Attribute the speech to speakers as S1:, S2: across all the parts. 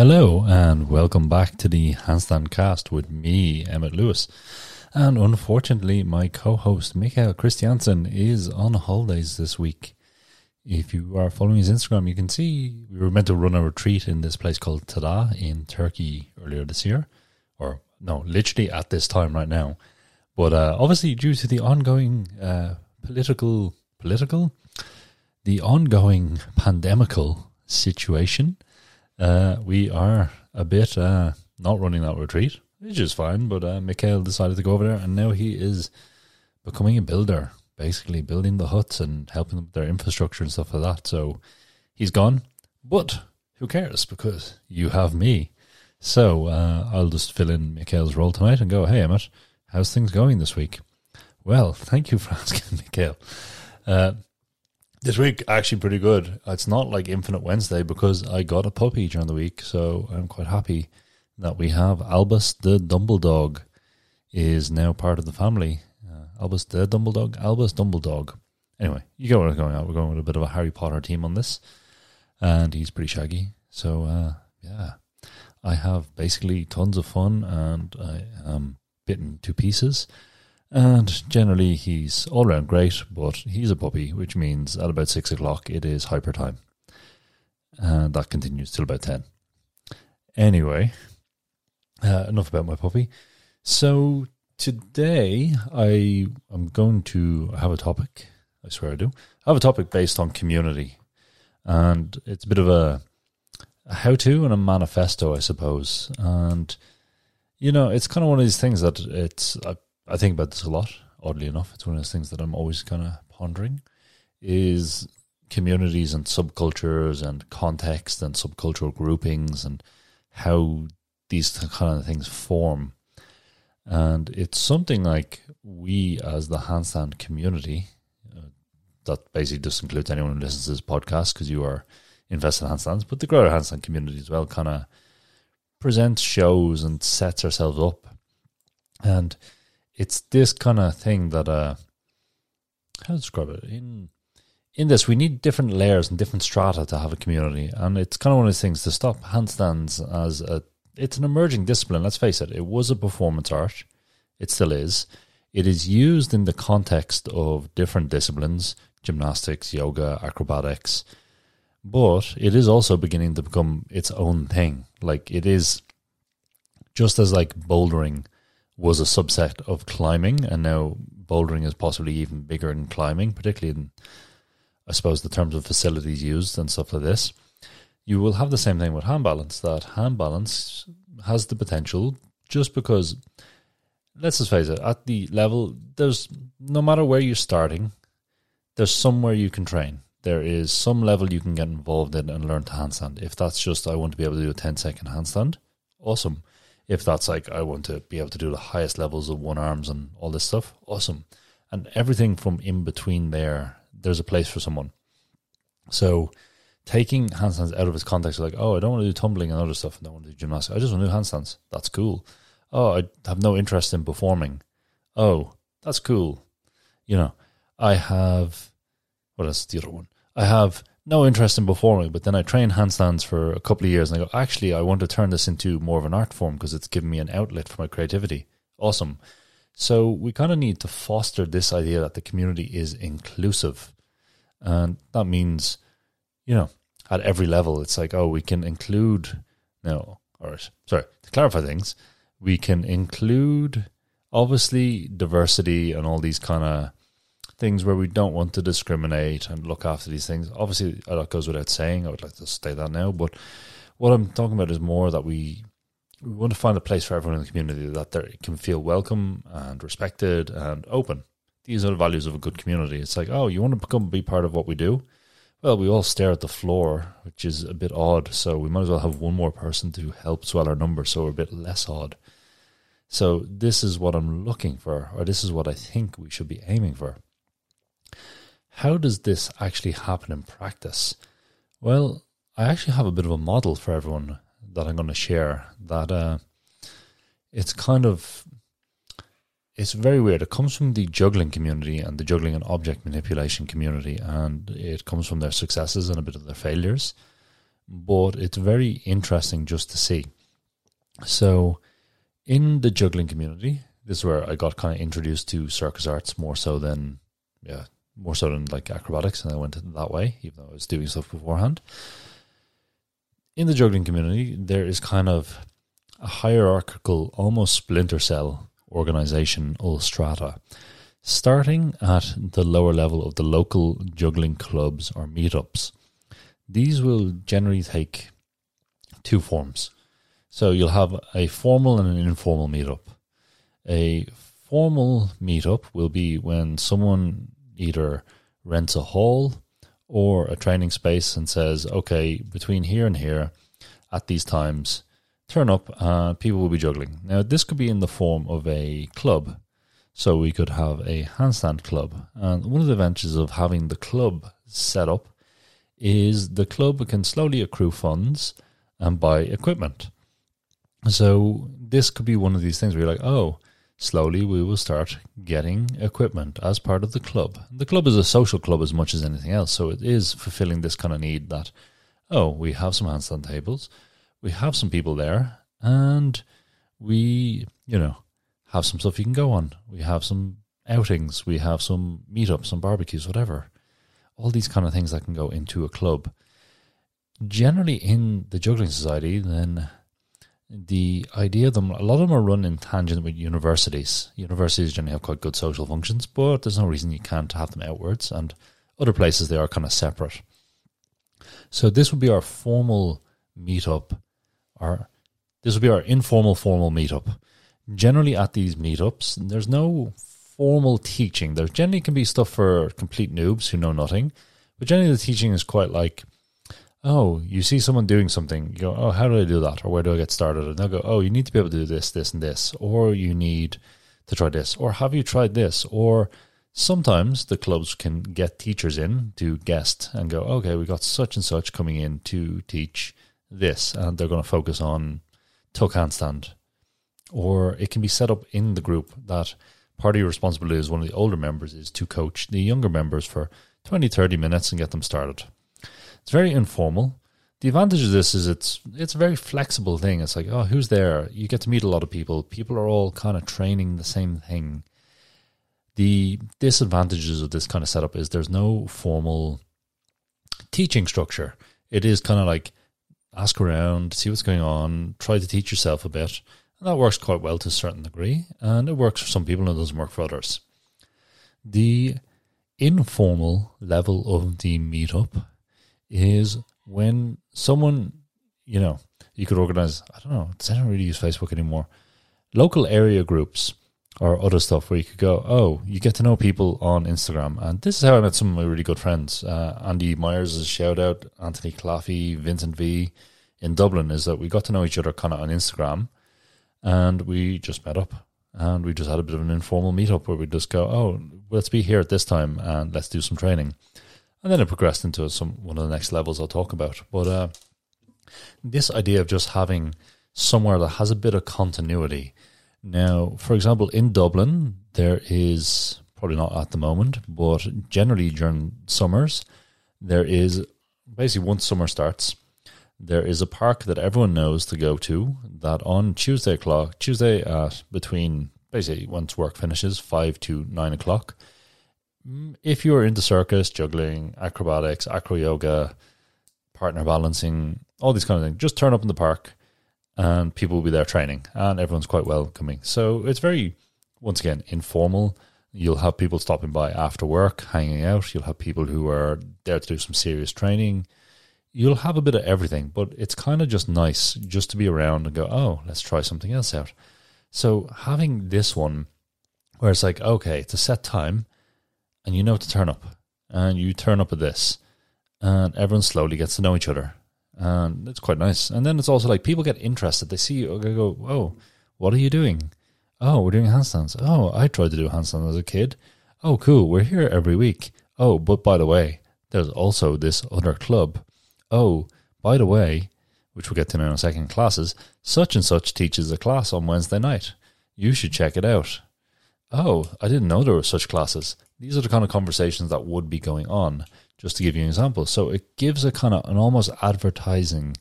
S1: Hello and welcome back to the Handstandcast with me, Emmet Lewis. And unfortunately, my co-host Mikael Kristiansen is on holidays this week. If you are following his Instagram, you can see we were meant to run a retreat in this place called Tada in Turkey earlier this year, or no, literally at this time right now. But uh, obviously, due to the ongoing uh, political, political, the ongoing pandemical situation, uh, we are a bit uh, not running that retreat, which is fine. But uh, Mikael decided to go over there, and now he is becoming a builder, basically building the huts and helping them with their infrastructure and stuff like that. So he's gone, but who cares? Because you have me. So uh, I'll just fill in Mikael's role tonight and go, hey, Emmet, how's things going this week? Well, thank you for asking, Mikael. Uh, this week, actually, pretty good. It's not like Infinite Wednesday because I got a puppy during the week, so I'm quite happy that we have Albus the Dumbledog is now part of the family. Uh, Albus the Dumbledog, Albus Dumbledog. Anyway, you get I'm going at. We're going with a bit of a Harry Potter team on this, and he's pretty shaggy. So, uh, yeah, I have basically tons of fun, and I am bitten to pieces. And generally, he's all around great, but he's a puppy, which means at about six o'clock it is hyper time. And that continues till about 10. Anyway, uh, enough about my puppy. So today I am going to have a topic. I swear I do. I have a topic based on community. And it's a bit of a, a how to and a manifesto, I suppose. And, you know, it's kind of one of these things that it's. I think about this a lot. Oddly enough, it's one of those things that I'm always kind of pondering: is communities and subcultures and context and subcultural groupings and how these kind of things form. And it's something like we, as the handstand community, uh, that basically just includes anyone who listens to this podcast because you are invested in handstands, but the greater handstand community as well kind of presents shows and sets ourselves up. And it's this kind of thing that uh how to describe it? In in this we need different layers and different strata to have a community and it's kind of one of those things to stop handstands as a it's an emerging discipline let's face it. It was a performance art. It still is. It is used in the context of different disciplines gymnastics yoga acrobatics but it is also beginning to become its own thing. Like it is just as like bouldering was a subset of climbing, and now bouldering is possibly even bigger than climbing, particularly in, I suppose, the terms of facilities used and stuff like this. You will have the same thing with hand balance. That hand balance has the potential, just because, let's just face it, at the level, there's no matter where you're starting, there's somewhere you can train. There is some level you can get involved in and learn to handstand. If that's just, I want to be able to do a 10 second handstand, awesome if that's like I want to be able to do the highest levels of one arms and all this stuff, awesome. And everything from in between there, there's a place for someone. So taking handstands out of its context, like, oh, I don't want to do tumbling and other stuff, I don't want to do gymnastics. I just want to do handstands. That's cool. Oh, I have no interest in performing. Oh, that's cool. You know, I have what is the other one? I have no interest in performing, but then I train handstands for a couple of years and I go, actually, I want to turn this into more of an art form because it's given me an outlet for my creativity. Awesome. So we kind of need to foster this idea that the community is inclusive. And that means, you know, at every level, it's like, oh, we can include, no, or sorry, to clarify things, we can include obviously diversity and all these kind of things where we don't want to discriminate and look after these things. Obviously, uh, that goes without saying. I would like to state that now. But what I'm talking about is more that we we want to find a place for everyone in the community that they can feel welcome and respected and open. These are the values of a good community. It's like, oh, you want to become be part of what we do? Well, we all stare at the floor, which is a bit odd. So we might as well have one more person to help swell our numbers, so we're a bit less odd. So this is what I'm looking for, or this is what I think we should be aiming for. How does this actually happen in practice? Well, I actually have a bit of a model for everyone that I'm going to share. That uh, it's kind of it's very weird. It comes from the juggling community and the juggling and object manipulation community, and it comes from their successes and a bit of their failures. but it's very interesting just to see. So, in the juggling community, this is where I got kind of introduced to circus arts more so than, yeah, more so than like acrobatics, and I went that way, even though I was doing stuff beforehand. In the juggling community, there is kind of a hierarchical, almost splinter cell organization or strata, starting at the lower level of the local juggling clubs or meetups. These will generally take two forms. So you'll have a formal and an informal meetup. A formal meetup will be when someone either rents a hall or a training space and says, okay, between here and here, at these times, turn up, uh, people will be juggling. Now, this could be in the form of a club. So we could have a handstand club. And one of the advantages of having the club set up is the club can slowly accrue funds and buy equipment. So this could be one of these things where you're like, oh, slowly we will start getting equipment as part of the club. The club is a social club as much as anything else. So it is fulfilling this kind of need that, oh, we have some handstand tables we have some people there and we, you know, have some stuff you can go on. We have some outings, we have some meetups, some barbecues, whatever. All these kind of things that can go into a club. Generally, in the juggling society, then the idea of them, a lot of them are run in tangent with universities. Universities generally have quite good social functions, but there's no reason you can't have them outwards, and other places they are kind of separate. So, this would be our formal meetup our this would be our informal formal meetup. Generally, at these meetups, there's no formal teaching. There generally can be stuff for complete noobs who know nothing, but generally the teaching is quite like, oh, you see someone doing something, you go, oh, how do I do that, or where do I get started? And they'll go, oh, you need to be able to do this, this, and this, or you need to try this, or have you tried this, or sometimes the clubs can get teachers in to guest and go, okay, we got such and such coming in to teach this and they're going to focus on tuck handstand. Or it can be set up in the group that part of your responsibility as one of the older members is to coach the younger members for 20, 30 minutes and get them started. It's very informal. The advantage of this is it's it's a very flexible thing. It's like, oh, who's there? You get to meet a lot of people. People are all kind of training the same thing. The disadvantages of this kind of setup is there's no formal teaching structure. It is kind of like ask around, see what's going on, try to teach yourself a bit. And that works quite well to a certain degree, and it works for some people and it doesn't work for others. The informal level of the meetup is when someone, you know, you could organize, I don't know, I don't really use Facebook anymore? Local area groups or other stuff where you could go, oh, you get to know people on Instagram. And this is how I met some of my really good friends. Uh, Andy Myers is a shout out, Anthony Claffey, Vincent V in Dublin, is that we got to know each other kind of on Instagram and we just met up and we just had a bit of an informal meetup where we just go, oh, let's be here at this time and let's do some training. And then it progressed into some one of the next levels I'll talk about. But uh, this idea of just having somewhere that has a bit of continuity now, for example, in Dublin, there is probably not at the moment, but generally during summers, there is basically once summer starts, there is a park that everyone knows to go to. That on Tuesday o'clock, Tuesday at between basically once work finishes five to nine o'clock. Mm, if you're into circus, juggling, acrobatics, acro yoga, partner balancing, all these kind of things, just turn up in the park and people will be there training, and everyone's quite welcoming. So it's very, once again, informal. You'll have people stopping by after work, hanging out. You'll have people who are there to do some serious training. You'll have a bit of everything, but it's kind of just nice just to be around and go, oh, let's try something else out. So having this one where it's like, okay, it's a set time and you know to turn up and you turn up at this and everyone slowly gets to know each other and it's quite nice. And then it's also like people get interested. They see you, they go, "Oh, what are you doing? Oh, we're doing handstands. Oh, I tried to do handstands as a kid. Oh, cool. We're here every week. Oh, but by the way, there's also this other club. Oh, by the way, which we'll get to in a second, classes, such and such teaches a class on Wednesday night. You should check it out. Oh, I didn't know there were such classes. These are the kind of conversations that would be going on, just to give you an example. So it gives a kind of an almost advertising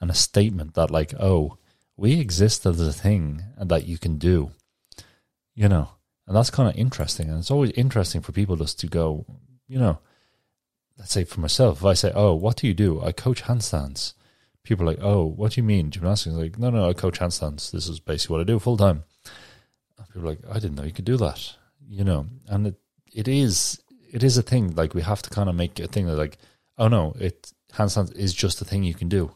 S1: and a statement that, like, oh, we exist as a thing and that you can do, you know, and that's kind of interesting. And it's always interesting for people just to go, you know, let's say for myself, if I say, oh, what do you do? I coach handstands. People are like, oh, what do you mean gymnastics? Like, no, no, I coach handstands. This is basically what I do full time. People are like, I didn't know you could do that, you know, and it, it is, it is a thing. Like we have to kind of make a thing that like, oh no, it handstands is just a thing you can do.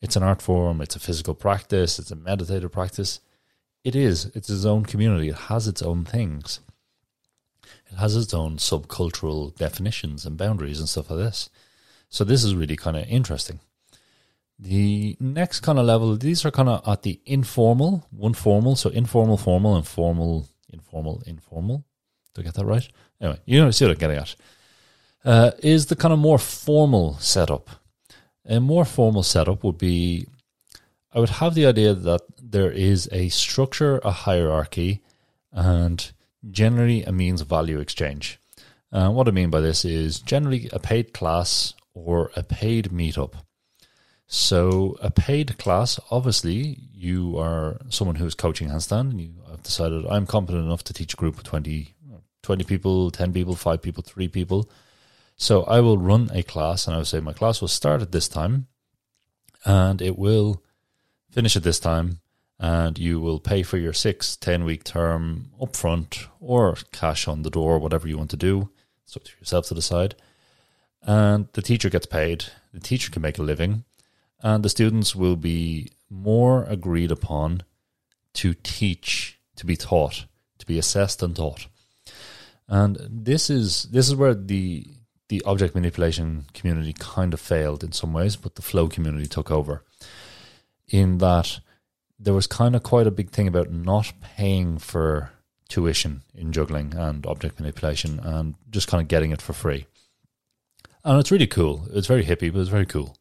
S1: It's an art form. It's a physical practice. It's a meditative practice. It is. It's its own community. It has its own things. It has its own subcultural definitions and boundaries and stuff like this. So this is really kind of interesting. The next kind of level, these are kind of at the informal, one formal, so informal, formal, informal, informal, informal. Do I get that right? Anyway, you know, see what I'm getting at. Uh, is the kind of more formal setup. A more formal setup would be I would have the idea that there is a structure, a hierarchy, and generally a means of value exchange. Uh, what I mean by this is generally a paid class or a paid meetup. So, a paid class, obviously, you are someone who is coaching handstand and you have decided I'm competent enough to teach a group of 20, 20 people, 10 people, 5 people, 3 people. So, I will run a class and I will say my class will start at this time and it will finish at this time and you will pay for your six, 10 week term upfront or cash on the door, whatever you want to do. It's up to yourself to decide. And the teacher gets paid, the teacher can make a living, and the students will be more agreed upon to teach, to be taught, to be assessed and taught. And this is this is where the the object manipulation community kind of failed in some ways, but the flow community took over. In that there was kind of quite a big thing about not paying for tuition in juggling and object manipulation and just kind of getting it for free. And it's really cool. It's very hippie, but it's very cool.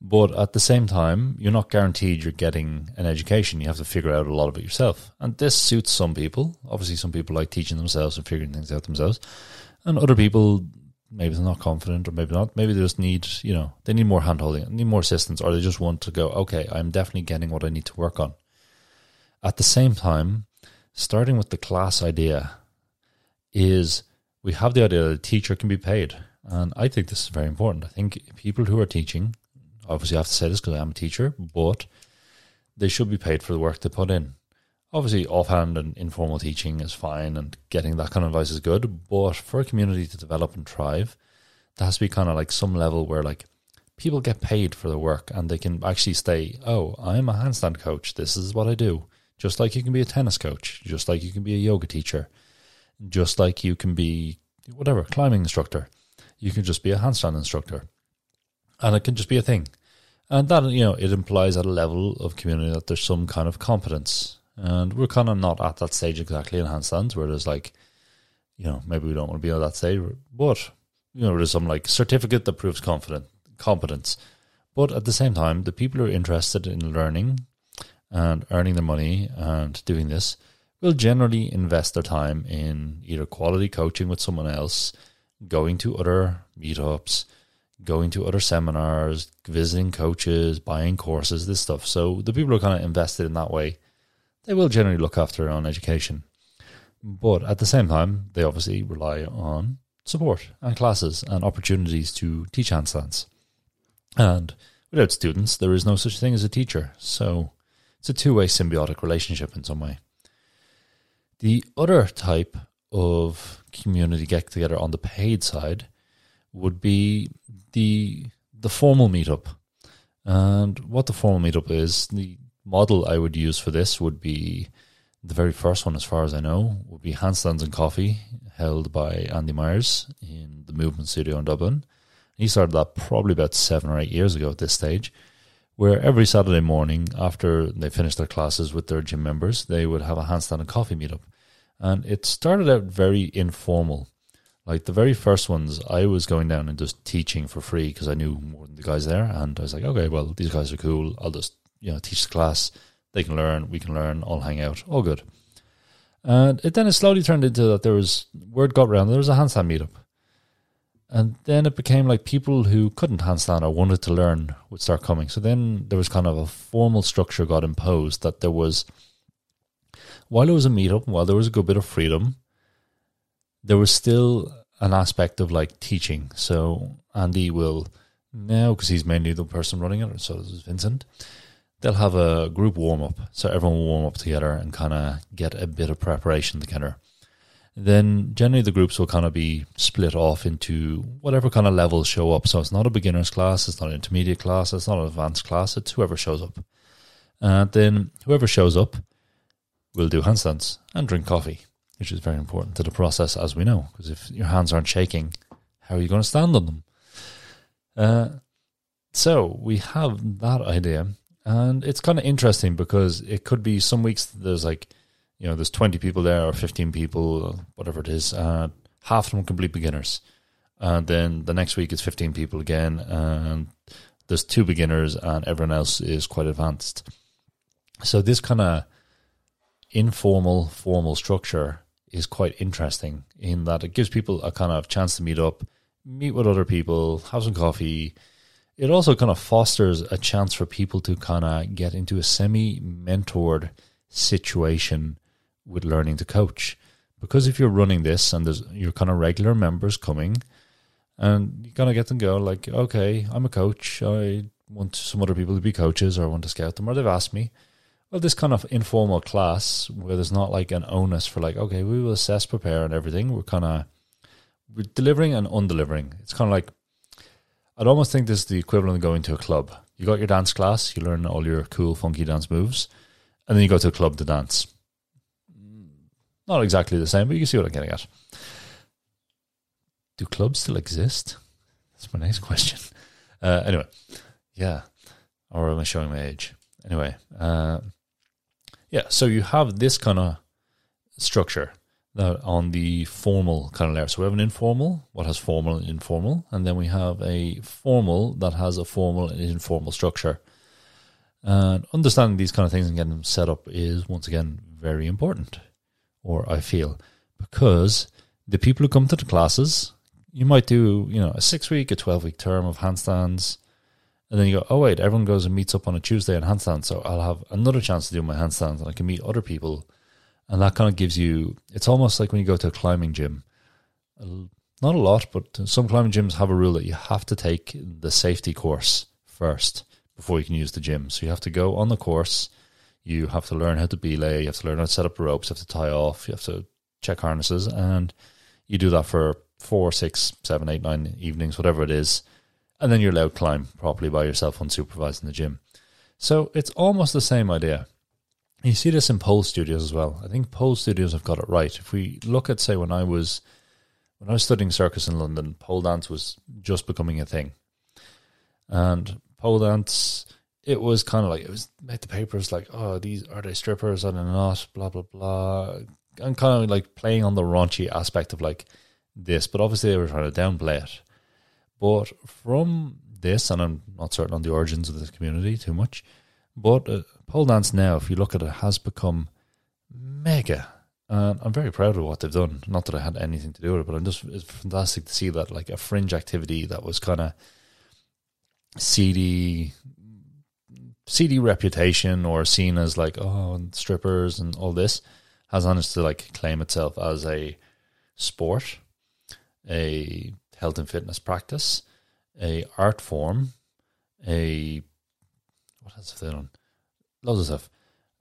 S1: But at the same time, you're not guaranteed you're getting an education. You have to figure out a lot of it yourself. And this suits some people. Obviously, some people like teaching themselves and figuring things out themselves. And other people maybe they're not confident or maybe not. Maybe they just need, you know, they need more handholding, need more assistance, or they just want to go, okay, I'm definitely getting what I need to work on. At the same time, starting with the class idea is we have the idea that a teacher can be paid. And I think this is very important. I think people who are teaching, obviously I have to say this because I'm a teacher, but they should be paid for the work they put in. Obviously offhand and informal teaching is fine and getting that kind of advice is good but for a community to develop and thrive there has to be kind of like some level where like people get paid for their work and they can actually say oh i'm a handstand coach. This is what i do. Just like you can be a tennis coach just like you can be a yoga teacher just like you can be whatever climbing instructor. You can just be a handstand instructor. And it can just be a thing and that you know it implies at a level of community that there's some kind of competence and we're kind of not at that stage exactly in handstands where there's like, you know, maybe we don't want to be on that stage, but, you know, there's some like certificate that proves confident competence. But at the same time, the people who are interested in learning and earning their money and doing this will generally invest their time in either quality coaching with someone else, going to other meetups, going to other seminars, visiting coaches, buying courses, this stuff. So the people are kind of invested in that way they will generally look after their own education. But at the same time, they obviously rely on support and classes and opportunities to teach handstands. And without students, there is no such thing as a teacher. So it's a two way symbiotic relationship in some way. The other type of community get together on the paid side would be the the formal meetup. And what the formal meetup is, the model I would use for this would be the very first one, as far as I know, would be Handstands and Coffee, held by Andy Myers in the Movement Studio in Dublin. He started that probably about seven or eight years ago at this stage, where every Saturday morning after they finished their classes with their gym members, they would have a handstand and coffee meetup. And it started out very informal. Like the very first ones, I was going down and just teaching for free because I knew more than the guys there. And I was like, okay, well, these guys are cool. I'll just you know, teach the class. They can learn, we can learn, all hang out, all good. And it then it slowly turned into that there was word got around there was a handstand meetup. And then it became like people who couldn't handstand or wanted to learn would start coming. So then there was kind of a formal structure got imposed that there was, while it was a meetup, while there was a good bit of freedom, there was still an aspect of like teaching. So Andy will now, because he's mainly the person running it, so is Vincent, they'll have a group warm up. So everyone will warm up together and kind of get a bit of preparation together then generally the groups will kind of be split off into whatever kind of levels show up. So it's not a beginner's class, it's not an intermediate class, it's not an advanced class, it's whoever shows up. And then whoever shows up will do handstands and drink coffee, which is very important to the process, as we know, because if your hands aren't shaking, how are you going to stand on them? Uh, so we have that idea, and it's kind of interesting because it could be some weeks there's like you know, there's 20 people there or 15 people, whatever it is, half of them complete beginners. And then the next week it's 15 people again, and there's two beginners, and everyone else is quite advanced. So this kind of informal, formal structure is quite interesting in that it gives people a kind of chance to meet up, meet with other people, have some coffee. It also kind of fosters a chance for people to kind of get into a semi mentored situation with learning to coach. Because if you're running this and there's your kind of regular members coming, and you kind of get them go like, okay, I'm a coach. I want some other people to be coaches, or I want to scout them, or they've asked me. Well, this kind of informal class where there's not like an onus for like, okay, we will assess, prepare, and everything. We're kind of we're delivering and undelivering. It's kind of like I'd almost think this is the equivalent of going to a club. You got your dance class, you learn all your cool, funky dance moves, and then you go to a club to dance. Not exactly the same, but you can see what I'm getting at. Do clubs still exist? That's my next question. Uh, anyway, yeah. Or am I showing my age? Anyway, uh, yeah. So you have this kind of structure on the formal kind of layer. So we have an informal, what has formal and informal, and then we have a formal that has a formal and informal structure. And understanding these kind of things and getting them set up is once again very important or I feel, because the people who come to the classes, you might do, you know, a six week, a 12 week term of handstands. And then you go, oh, wait, everyone goes and meets up on a Tuesday on handstands. So I'll have another chance to do my handstands and I can meet other people. And that kind of gives you, it's almost like when you go to a climbing gym. Not a lot, but some climbing gyms have a rule that you have to take the safety course first before you can use the gym. So you have to go on the course you have to learn how to belay, you have to learn how to set up ropes, you have to tie off, you have to check harnesses, and you do that for four, six, seven, eight, nine evenings, whatever it is, and then you're allowed to climb properly by yourself unsupervised in the gym. So it's almost the same idea. You see this in pole studios as well. I think pole studios have got it right. If we look at, say, when I was when I was studying circus in London, pole dance was just becoming a thing, and pole dance it was kind of like it was made the papers like, oh, these are they strippers? They not? Blah blah blah. And kind of like playing on the raunchy aspect of like this, but obviously they were trying to downplay it. But from this, and I'm not certain on the origins of this community too much, but uh, pole dance now, if you look at it, has become mega. And I'm very proud of what they've done. Not that I had anything to do with it, but I'm just it's fantastic to see that like a fringe activity that was kind of seedy, seedy reputation or seen as like oh strippers and all this has managed to like claim itself as a sport, a health and fitness practice, a art form, a what else have they done? Loads of stuff.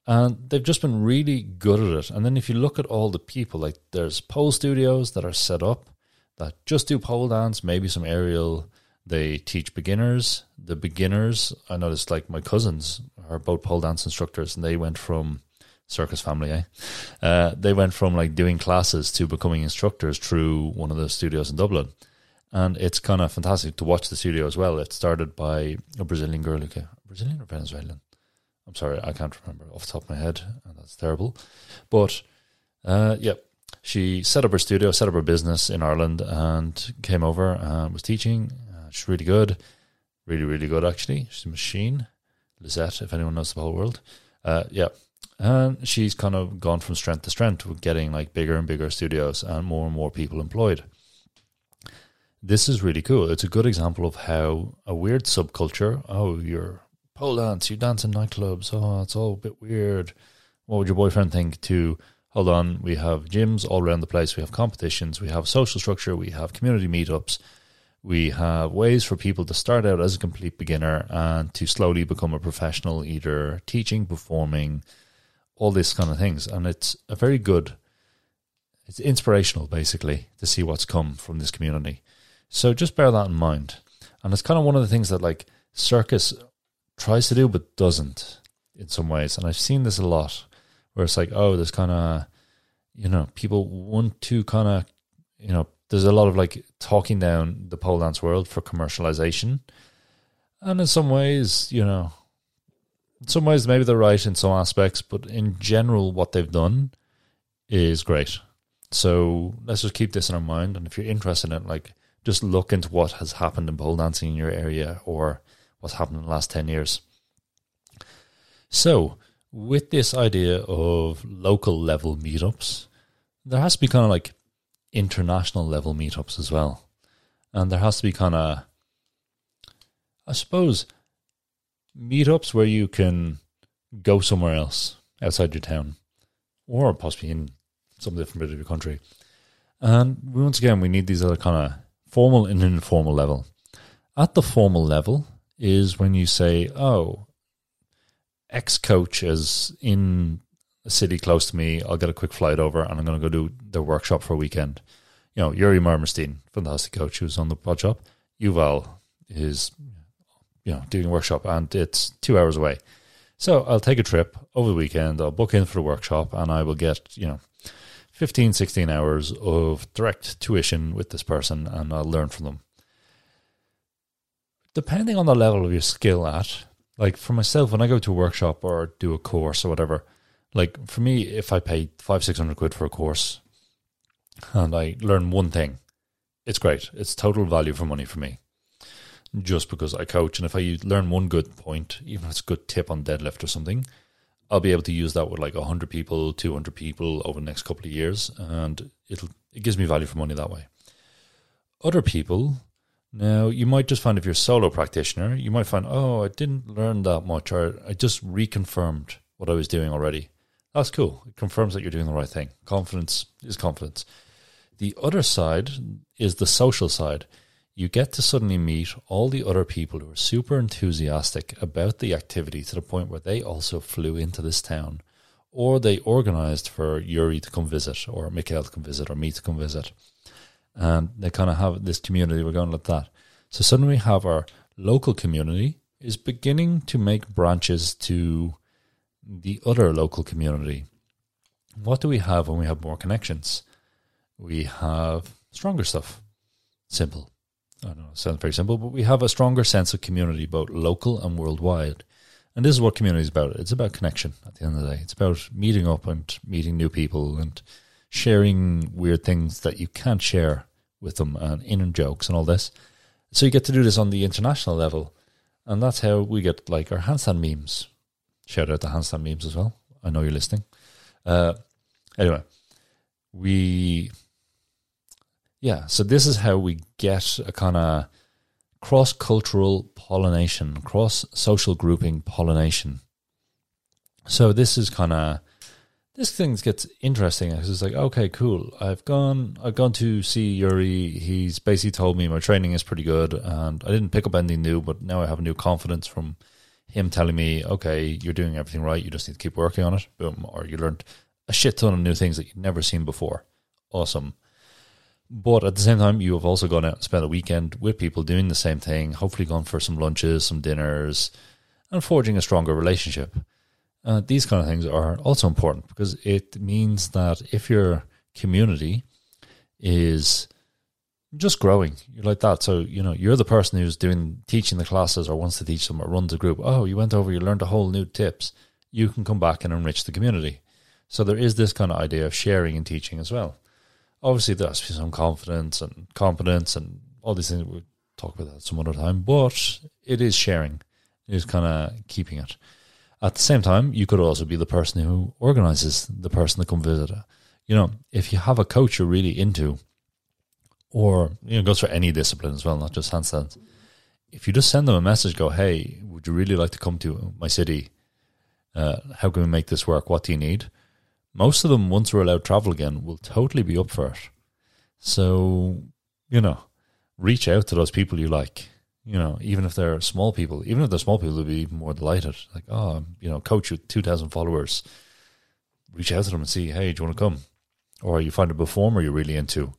S1: And they've just been really good at it. And then if you look at all the people, like there's pole studios that are set up that just do pole dance, maybe some aerial they teach beginners. The beginners, I noticed like my cousins are both pole dance instructors and they went from circus family, eh? Uh, they went from like doing classes to becoming instructors through one of the studios in Dublin. And it's kind of fantastic to watch the studio as well. It started by a Brazilian girl, okay, Brazilian or Venezuelan? I'm sorry, I can't remember off the top of my head, and that's terrible. But uh, yeah, she set up her studio, set up her business in Ireland, and came over and was teaching she's really good, really really good actually. She's a machine. Lisette, if anyone knows the whole world, uh, yeah. And she's kind of gone from strength to strength with getting like bigger and bigger studios and more and more people employed. This is really cool. It's a good example of how a weird subculture, oh, you're pole dance, you dance in nightclubs, oh, it's all a bit weird. What would your boyfriend think? To hold on, we have gyms all around the place, we have competitions, we have social structure, we have community meetups, we have ways for people to start out as a complete beginner and to slowly become a professional, either teaching, performing, all these kind of things. And it's a very good, it's inspirational basically to see what's come from this community. So just bear that in mind. And it's kind of one of the things that like circus tries to do but doesn't in some ways. And I've seen this a lot where it's like, oh, there's kind of, you know, people want to kind of, you know, there's a lot of like talking down the pole dance world for commercialization. And in some ways, you know, in some ways maybe they're right in some aspects, but in general, what they've done is great. So let's just keep this in our mind. And if you're interested in it, like just look into what has happened in pole dancing in your area or what's happened in the last 10 years. So, with this idea of local level meetups, there has to be kind of like international level meetups as well. And there has to be kind of, I suppose, meetups where you can go somewhere else outside your town or possibly in some different bit of your country. And once again, we need these other kind of formal and informal level. At the formal level is when you say, oh, X coach is in a city close to me. I'll get a quick flight over and I'm going to go do their workshop for a weekend. You know, Yuri Marmerstein, fantastic coach who's on the pod shop. Yuval is, you know, doing a workshop and it's two hours away. So I'll take a trip over the weekend. I'll book in for the workshop and I will get, you know, 15, 16 hours of direct tuition with this person and I'll learn from them. Depending on the level of your skill at, like for myself, when I go to a workshop or do a course or whatever, like for me, if I pay five, six hundred quid for a course and I learn one thing, it's great. It's total value for money for me. Just because I coach, and if I learn one good point, even if it's a good tip on deadlift or something, I'll be able to use that with like 100 people, 200 people over the next couple of years, and it'll it gives me value for money that way. Other people, now you might just find if you're a solo practitioner, you might find, oh, I didn't learn that much, or I just reconfirmed what I was doing already. That's cool. It confirms that you're doing the right thing. Confidence is confidence. The other side is the social side you get to suddenly meet all the other people who are super enthusiastic about the activity to the point where they also flew into this town or they organized for Yuri to come visit or Mikael to come visit or me to come visit. And they kind of have this community, we're going like that. So suddenly we have our local community is beginning to make branches to the other local community. What do we have when we have more connections? We have stronger stuff. Simple. I don't know, it sounds very simple, but we have a stronger sense of community, both local and worldwide. And this is what community is about. It's about connection at the end of the day. It's about meeting up and meeting new people and sharing weird things that you can't share with them and inner jokes and all this. So you get to do this on the international level. And that's how we get like our handstand memes. Shout out to handstand memes as well. I know you're listening. Uh, anyway, we yeah, so this is how we get a kind of cross cultural pollination, cross social grouping pollination. So this is kind of this thing gets interesting. because It's like, okay, cool. I've gone, I've gone to see Yuri. He's basically told me my training is pretty good, and I didn't pick up anything new, but now I have a new confidence from him telling me, okay, you're doing everything right. You just need to keep working on it. Boom. Or you learned a shit ton of new things that you've never seen before. Awesome. But at the same time, you have also gone out and spent a weekend with people doing the same thing, hopefully gone for some lunches, some dinners, and forging a stronger relationship. Uh, these kind of things are also important because it means that if your community is just growing, you're like that. So, you know, you're the person who's doing teaching the classes or wants to teach them or runs a group. Oh, you went over, you learned a whole new tips. You can come back and enrich the community. So there is this kind of idea of sharing and teaching as well obviously there has to be some confidence and competence and all these things. We'll talk about that some other time, but it is sharing. It is kind of keeping it. At the same time, you could also be the person who organizes the person to come visit. You know, if you have a coach you're really into, or you know, goes for any discipline as well, not just handstands. If you just send them a message, go, "Hey, would you really like to come to my city? Uh, how can we make this work? What do you need?" Most of them, once we're allowed travel again, will totally be up for it. So, you know, reach out to those people you like. You know, even if they're small people, even if they're small people, they'll be even more delighted. Like, oh, you know, coach with 2,000 followers. Reach out to them and see, hey, do you want to come? Or you find a performer you're really into.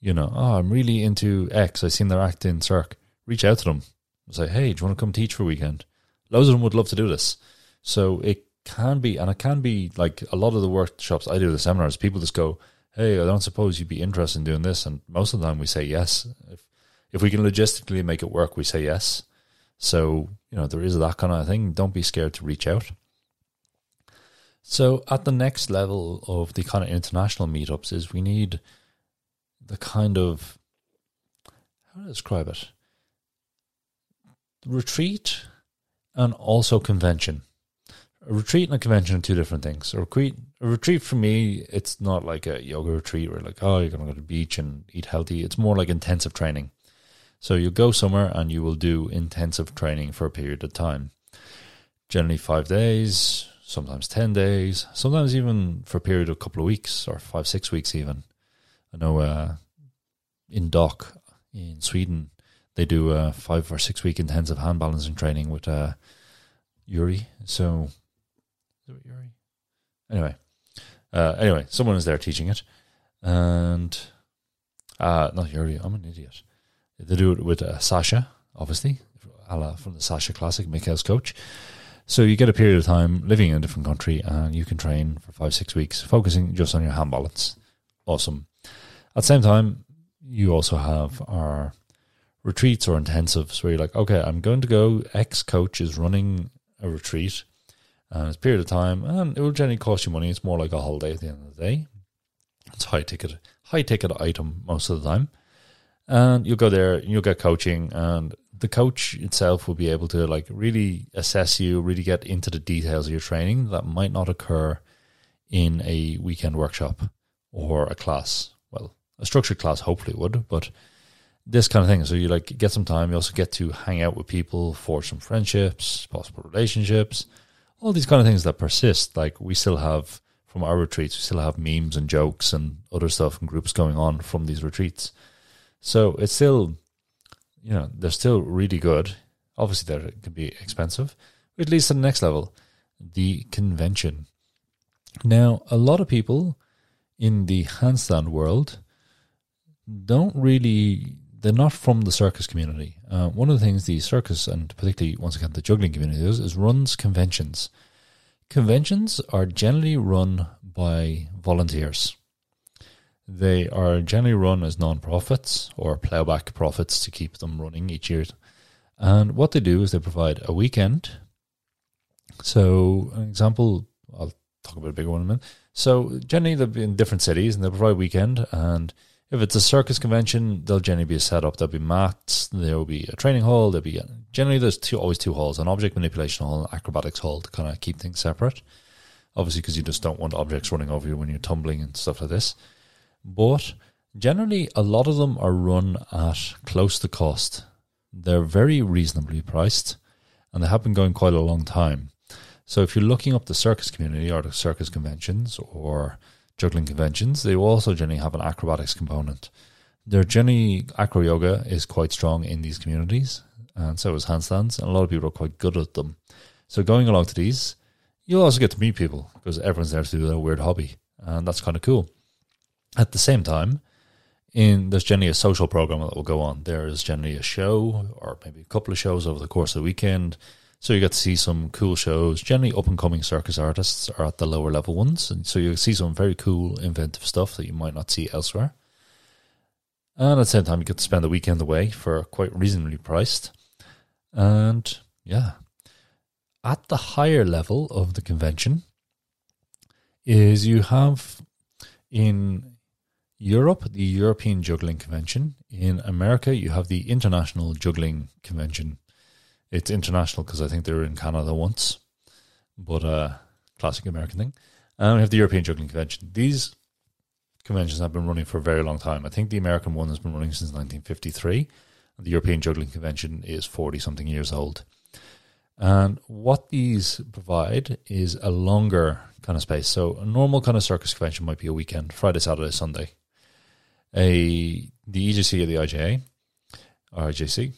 S1: You know, oh, I'm really into X. I've seen their act in Cirque. Reach out to them and say, hey, do you want to come teach for a weekend? Loads of them would love to do this. So it can be, and it can be like a lot of the workshops I do, the seminars, people just go, hey, I don't suppose you'd be interested in doing this. And most of the time we say yes. If, if we can logistically make it work, we say yes. So, you know, there is that kind of thing. Don't be scared to reach out. So, at the next level of the kind of international meetups, is we need the kind of how to describe it retreat and also convention. A retreat and a convention are two different things. A retreat, a retreat for me, it's not like a yoga retreat where like, oh, you're going to go to the beach and eat healthy. It's more like intensive training. So you go somewhere and you will do intensive training for a period of time. Generally five days, sometimes 10 days, sometimes even for a period of a couple of weeks or five, six weeks even. I know uh, in DOCH in Sweden, they do a five or six week intensive hand balancing training with uh, Yuri. So? Anyway, uh, anyway, someone is there teaching it, and uh, not Yuri. I'm an idiot. They do it with uh, Sasha, obviously, from the Sasha Classic, Mikael's coach. So you get a period of time living in a different country, and you can train for five, six weeks, focusing just on your hand balance. Awesome. At the same time, you also have our retreats or intensives where you're like, okay, I'm going to go. X coach is running a retreat, and it's a period of time, and it will generally cost you money. It's more like a holiday at the end of the day. It's high ticket, high ticket item most of the time, and you'll go there, and you'll get coaching, and the coach itself will be able to like really assess you, really get into the details of your training that might not occur in a weekend workshop or a class. Well, a structured class hopefully would, but this kind of thing. So you like get some time. You also get to hang out with people, forge some friendships, possible relationships, all these kind of things that persist. Like we still have from our retreats, we still have memes and jokes and other stuff and groups going on from these retreats. So it's still, you know, they're still really good. Obviously, they can be expensive. but At least to the next level, the convention. Now, a lot of people in the handstand world don't really they're not from the circus community. Uh, one of the things the circus and particularly once again the juggling community does is runs conventions. Conventions are generally run by volunteers. They are generally run as non-profits or plowback profits to keep them running each year. And what they do is they provide a weekend. So, an example, I'll talk about a bigger one in a minute. So, generally, they'll be in different cities and they provide a weekend and if it's a circus convention, there'll generally be a setup. There'll be mats. There will be a training hall. There'll be generally there's two always two halls: an object manipulation hall, and acrobatics hall to kind of keep things separate. Obviously, because you just don't want objects running over you when you're tumbling and stuff like this. But generally, a lot of them are run at close to cost. They're very reasonably priced, and they have been going quite a long time. So if you're looking up the circus community or the circus conventions or juggling conventions, they also generally have an acrobatics component. Their generally acro yoga is quite strong in these communities, and so is handstands, and a lot of people are quite good at them. So going along to these, you'll also get to meet people because everyone's there to do their weird hobby, and that's kind of cool. At the same time, in there's generally a social program that will go on. There is generally a show or maybe a couple of shows over the course of the weekend so you get to see some cool shows. Generally, up and coming circus artists are at the lower level ones, and so you see some very cool, inventive stuff that you might not see elsewhere. And at the same time, you get to spend the weekend away for quite reasonably priced. And yeah, at the higher level of the convention is you have in Europe the European Juggling Convention. In America, you have the International Juggling Convention. It's international because I think they were in Canada once. but uh, classic American thing. And we have the European Juggling Convention. These conventions have been running for a very long time. I think the American one has been running since 1953. The European Juggling Convention is 40 something years old. And what these provide is a longer kind of space. So a normal kind of circus convention might be a weekend, Friday, Saturday, Sunday. A the EJC or the IJA or IJC,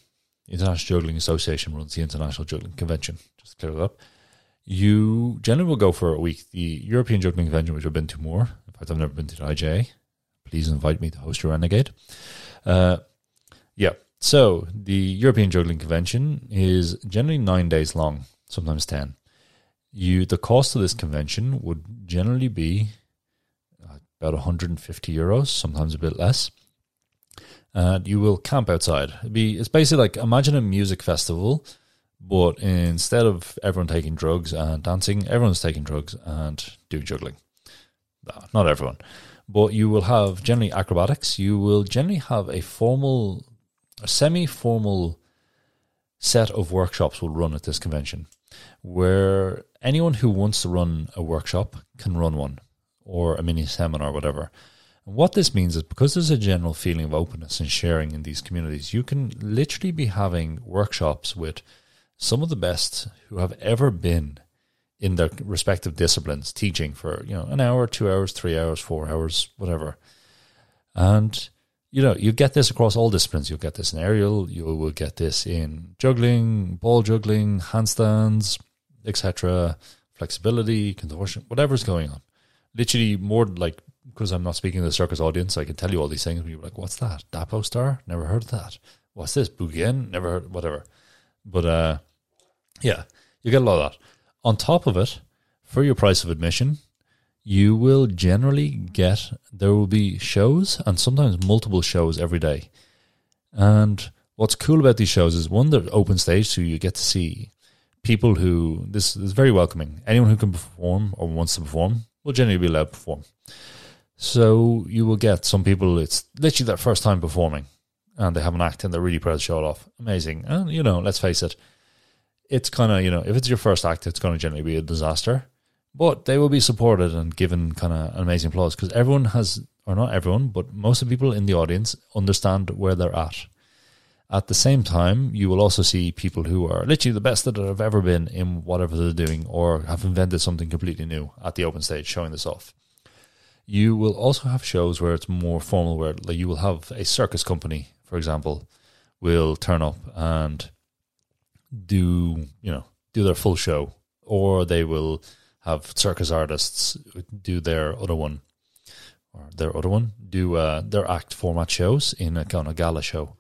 S1: International Juggling Association runs the International Juggling Convention. Just to clear it up. You generally will go for a week. The European Juggling Convention, which I've been to more. In fact, I've never been to the IJA. Please invite me to host your Renegade. Uh, yeah, so the European Juggling Convention is generally nine days long, sometimes ten. You the cost of this convention would generally be uh, about 150 euros, sometimes a bit less. And you will camp outside. It'd be it's basically like imagine a music festival, but instead of everyone taking drugs and dancing, everyone's taking drugs and doing juggling. No, not everyone, but you will have generally acrobatics. You will generally have a formal a semi formal set of workshops will run at this convention where anyone who wants to run a workshop can run one or a mini seminar whatever. And what this means is because there's a general feeling of openness and sharing in these communities, you can literally be having workshops with some of the best who have ever been in their respective disciplines teaching for, you know, an hour, two hours, three hours, four hours, whatever. And you know, you get this across all disciplines. You'll get this in aerial, you will get this in juggling, ball juggling, handstands, etc., flexibility, contortion, whatever's going on. Literally, more like because I'm not speaking to the circus audience, I can tell you all these things. You're like, "What's that? Dapo star? Never heard of that. What's this? Bugeng? Never heard. Whatever." But uh, yeah, you get a lot of that. On top of it, for your price of admission, you will generally get there will be shows and sometimes multiple shows every day. And what's cool about these shows is one, they're open stage, so you get to see people who this is very welcoming. Anyone who can perform or wants to perform will generally be allowed to perform. So you will get some people it's literally their first time performing and they have an act and they're really proud to show it off. Amazing. And you know, let's face it, it's kinda, you know, if it's your first act, it's gonna generally be a disaster but they will be supported and given kind of amazing applause because everyone has, or not everyone, but most of the people in the audience understand where they're at. At the same time, you will also see people who are literally the best that have ever been in whatever they're doing or have invented something completely new at the open stage showing this off. You will also have shows where it's more formal, where like you will have a circus company, for example, will turn up and do, you know, do their full show, or they will have circus artists do their other one or their other one do uh, their act format shows in a kind of gala show,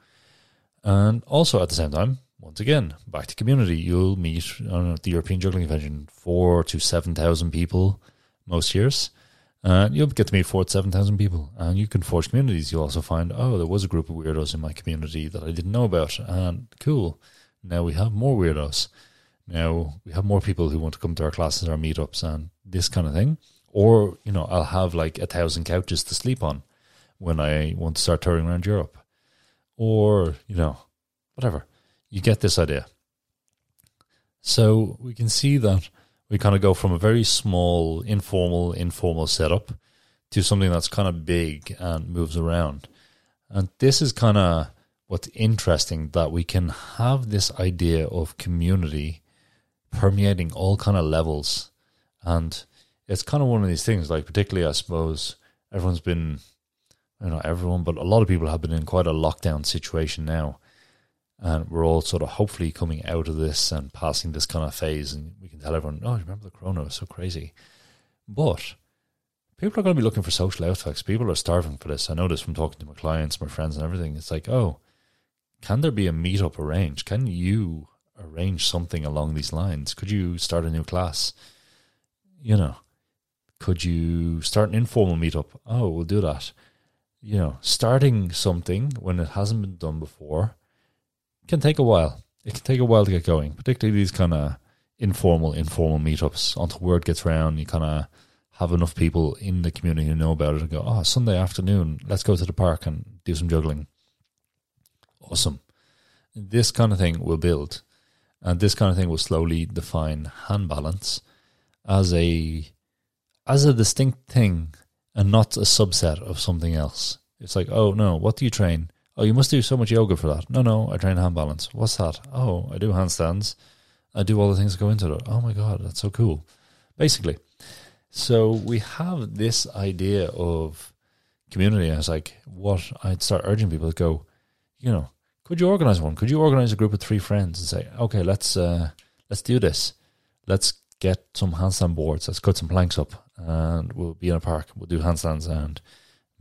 S1: and also at the same time, once again, back to community, you'll meet on the European Juggling Convention four to seven thousand people most years. And you'll get to meet four to seven thousand people, and you can forge communities. You'll also find, oh, there was a group of weirdos in my community that I didn't know about, and cool. Now we have more weirdos. Now we have more people who want to come to our classes, our meetups, and this kind of thing. Or you know, I'll have like a thousand couches to sleep on when I want to start touring around Europe, or you know, whatever. You get this idea. So we can see that we kind of go from a very small, informal, informal setup to something that's kind of big and moves around. And this is kind of what's interesting that we can have this idea of community permeating all kind of levels. And it's kind of one of these things, like particularly I suppose everyone's been you know, everyone, but a lot of people have been in quite a lockdown situation now. And we're all sort of hopefully coming out of this and passing this kind of phase. And we can tell everyone, oh, remember the corona was so crazy. But people are going to be looking for social outfits. People are starving for this. I know this from talking to my clients, my friends, and everything. It's like, oh, can there be a meetup arranged? Can you arrange something along these lines? Could you start a new class? You know, could you start an informal meetup? Oh, we'll do that. You know, starting something when it hasn't been done before can take a while. It can take a while to get going, particularly these kind of informal, informal meetups until word gets around. You kind of have enough people in the community who know about it and go, oh, Sunday afternoon, let's go to the park and do some juggling. Awesome. This kind of thing will build. And this kind of thing will slowly define hand balance as a as a distinct thing and not a subset of something else. It's like, oh no, what do you train? Oh, you must do so much yoga for that. No, no, I train hand balance. What's that? Oh, I do handstands. I do all the things that go into it. Oh my god, that's so cool. Basically, so we have this idea of community. And it's like what I'd start urging people to go. You know, could you organize one? Could you organize a group of three friends and say, okay, let's uh, let's do this. Let's get some handstand boards. Let's cut some planks up, and we'll be in a park. We'll do handstands and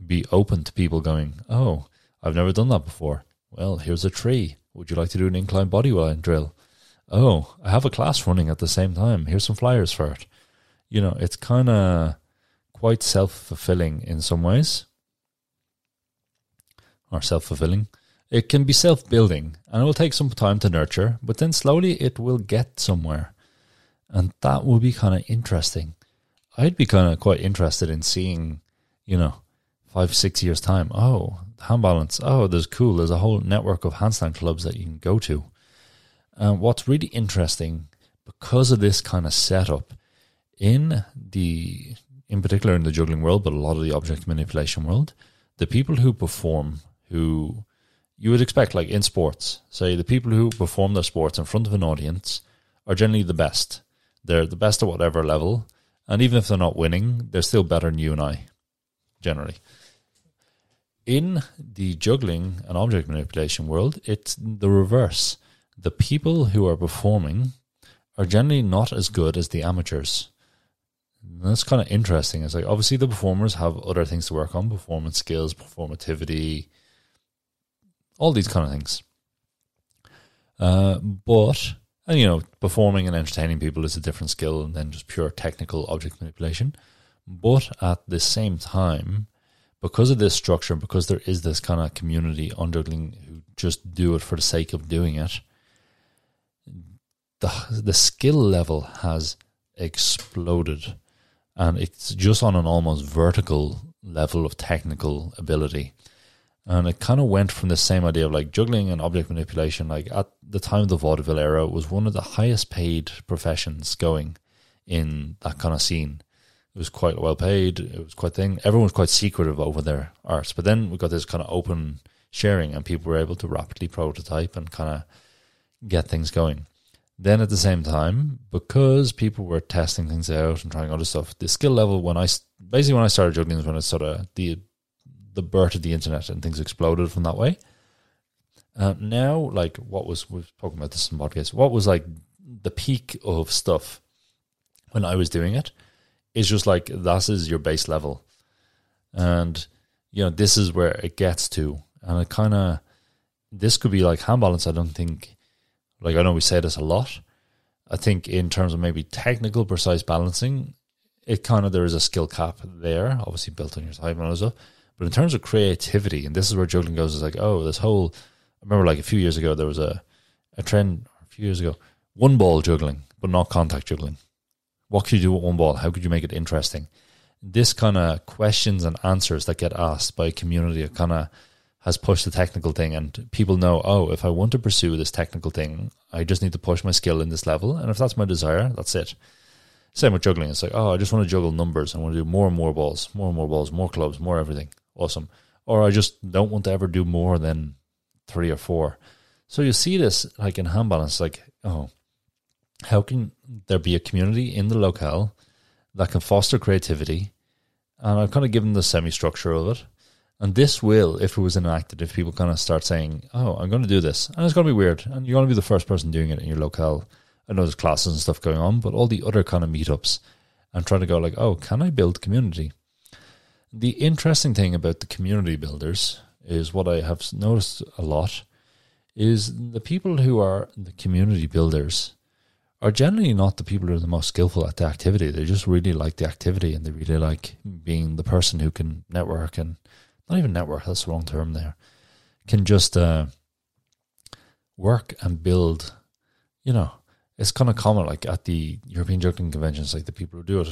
S1: be open to people going. Oh, I've never done that before. Well, here's a tree. Would you like to do an incline bodyline drill? Oh, I have a class running at the same time. Here's some flyers for it. You know, it's kind of quite self fulfilling in some ways, or self fulfilling. It can be self building and it will take some time to nurture, but then slowly it will get somewhere. And that will be kind of interesting. I'd be kind of quite interested in seeing, you know, five, six years' time. Oh, hand balance. Oh, there's cool. There's a whole network of handstand clubs that you can go to. And what's really interesting because of this kind of setup in the, in particular in the juggling world, but a lot of the object manipulation world, the people who perform, who you would expect, like in sports, say the people who perform their sports in front of an audience are generally the best. They're the best at whatever level. And even if they're not winning, they're still better than you and I, generally. In the juggling and object manipulation world, it's the reverse. The people who are performing are generally not as good as the amateurs. And that's kind of interesting. It's like obviously the performers have other things to work on performance skills, performativity, all these kind of things. Uh, but and you know, performing and entertaining people is a different skill than just pure technical object manipulation. But at the same time, because of this structure, because there is this kind of community on juggling who just do it for the sake of doing it, the the skill level has exploded, and it's just on an almost vertical level of technical ability. And it kind of went from the same idea of like juggling and object manipulation. Like at the time of the vaudeville era, was one of the highest paid professions going in that kind of scene. It was quite well paid. It was quite thing. Everyone was quite secretive over their arts. But then we got this kind of open sharing, and people were able to rapidly prototype and kind of get things going. Then at the same time, because people were testing things out and trying other stuff, the skill level when I basically when I started juggling was when it sort of the the birth of the internet and things exploded from that way. Uh, now, like what was we talking about this in podcast? What was like the peak of stuff when I was doing it is just like that is your base level, and you know this is where it gets to, and it kind of this could be like hand balance. I don't think like I know we say this a lot. I think in terms of maybe technical precise balancing, it kind of there is a skill cap there, obviously built on your time and stuff. But in terms of creativity, and this is where juggling goes, is like, oh, this whole. I remember like a few years ago, there was a, a trend, a few years ago, one ball juggling, but not contact juggling. What could you do with one ball? How could you make it interesting? This kind of questions and answers that get asked by a community kind of has pushed the technical thing, and people know, oh, if I want to pursue this technical thing, I just need to push my skill in this level, and if that's my desire, that's it. Same with juggling. It's like, oh, I just want to juggle numbers. I want to do more and more balls, more and more balls, more clubs, more everything awesome. Or I just don't want to ever do more than three or four. So you see this like in hand balance, like, oh, how can there be a community in the locale that can foster creativity? And I've kind of given the semi structure of it. And this will, if it was enacted, if people kind of start saying, oh, I'm going to do this, and it's going to be weird, and you're going to be the first person doing it in your locale. I know there's classes and stuff going on, but all the other kind of meetups and trying to go like, oh, can I build community? The interesting thing about the community builders is what I have noticed a lot is the people who are the community builders are generally not the people who are the most skillful at the activity. They just really like the activity and they really like being the person who can network and not even network, that's the wrong term there, can just uh, work and build. You know, it's kind of common, like at the European Juggling Conventions, like the people who do it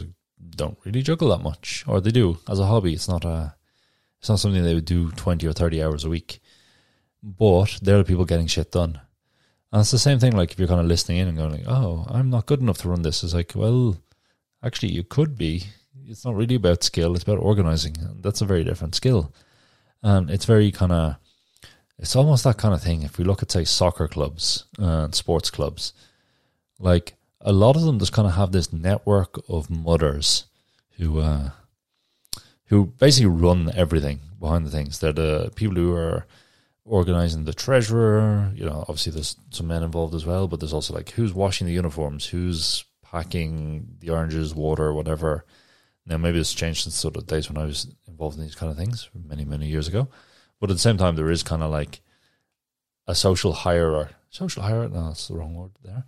S1: don't really juggle that much, or they do as a hobby. It's not a, it's not something they would do twenty or thirty hours a week. But they're the people getting shit done, and it's the same thing. Like if you're kind of listening in and going like, "Oh, I'm not good enough to run this," it's like, well, actually you could be. It's not really about skill; it's about organizing. And that's a very different skill, and it's very kind of. It's almost that kind of thing. If we look at say soccer clubs and sports clubs, like a lot of them just kind of have this network of mothers who uh, who basically run everything behind the things. They're the people who are organizing the treasurer. You know, obviously there's some men involved as well, but there's also like who's washing the uniforms, who's packing the oranges, water, whatever. Now maybe it's changed since sort of days when I was involved in these kind of things many many years ago, but at the same time there is kind of like a social hierarchy. Social hierarchy? No, that's the wrong word there.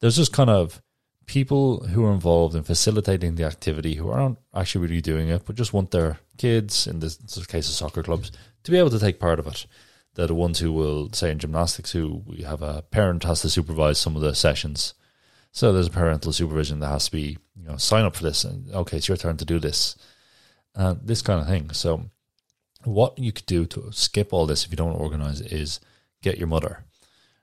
S1: There's just kind of people who are involved in facilitating the activity who aren't actually really doing it, but just want their kids, in this, case of soccer clubs, to be able to take part of it. The ones who will, say in gymnastics, who we have a parent has to supervise some of the sessions. So there's a parental supervision that has to be, you know, sign up for this, and okay, it's your turn to do this, uh, this kind of thing. So what you could do to skip all this if you don't organize is get your mother.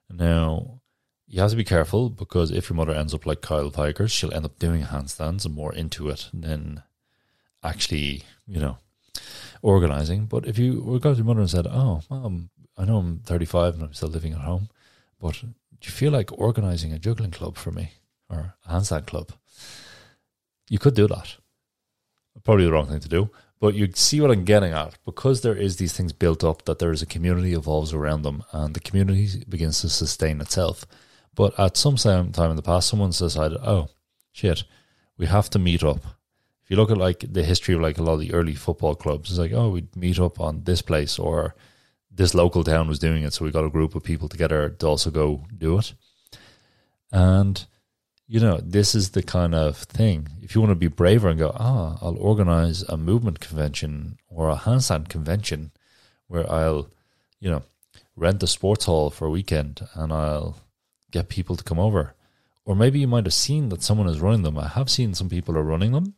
S1: Now, you have to be careful because if your mother ends up like Kyle Tigers, she'll end up doing handstands and more into it than actually, you know, organizing. But if you were to your mother and said, "Oh, mom, I know I'm 35 and I'm still living at home, but do you feel like organizing a juggling club for me or a handstand club?" You could do that. Probably the wrong thing to do, but you see what I'm getting at because there is these things built up that there is a community evolves around them, and the community begins to sustain itself but at some time in the past, someone's decided, oh, shit, we have to meet up. If you look at like the history of like a lot of the early football clubs, it's like, oh, we'd meet up on this place or this local town was doing it. So we got a group of people together to also go do it. And, you know, this is the kind of thing. If you want to be braver and go, ah, I'll organize a movement convention or a handstand convention where I'll, you know, rent a sports hall for a weekend and I'll get people to come over. Or maybe you might have seen that someone is running them. I have seen some people are running them.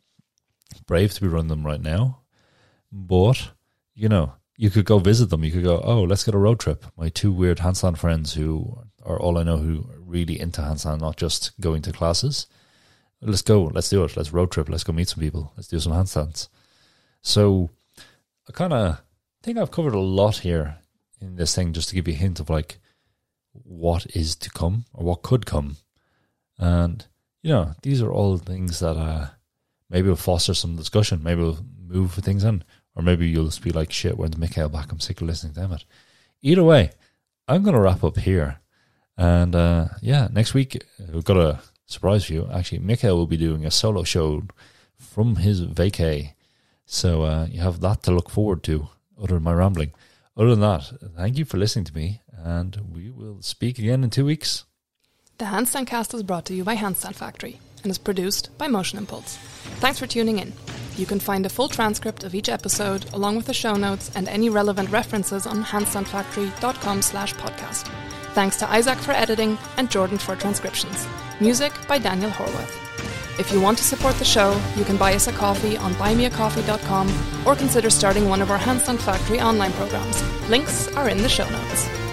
S1: Brave to be running them right now. But, you know, you could go visit them. You could go, oh, let's get a road trip. My two weird handstand friends who are all I know who are really into handstand, not just going to classes. Let's go. Let's do it. Let's road trip. Let's go meet some people. Let's do some handstands. So I kind of think I've covered a lot here in this thing just to give you a hint of like what is to come or what could come. And, you know, these are all things that uh, maybe will foster some discussion, maybe will move things in, or maybe you'll just be like, shit, when when's Mikael back? I'm sick of listening to him. Either way, I'm going to wrap up here. And uh, yeah, next week, we've got a surprise for you. Actually, Mikael will be doing a solo show from his vacay. So uh, you have that to look forward to, other than my rambling. Other than that, thank you for listening to me and we will speak again in two weeks.
S2: The Handstandcast is brought to you by Handstand Factory and is produced by Motion Impulse. Thanks for tuning in. You can find a full transcript of each episode along with the show notes and any relevant references on handstandfactory.com slash podcast. Thanks to Isaac for editing and Jordan for transcriptions. Music by Daniel Horwath. If you want to support the show, you can buy us a coffee on buymeacoffee.com or consider starting one of our Handstand Factory online programs. Links are in the show notes.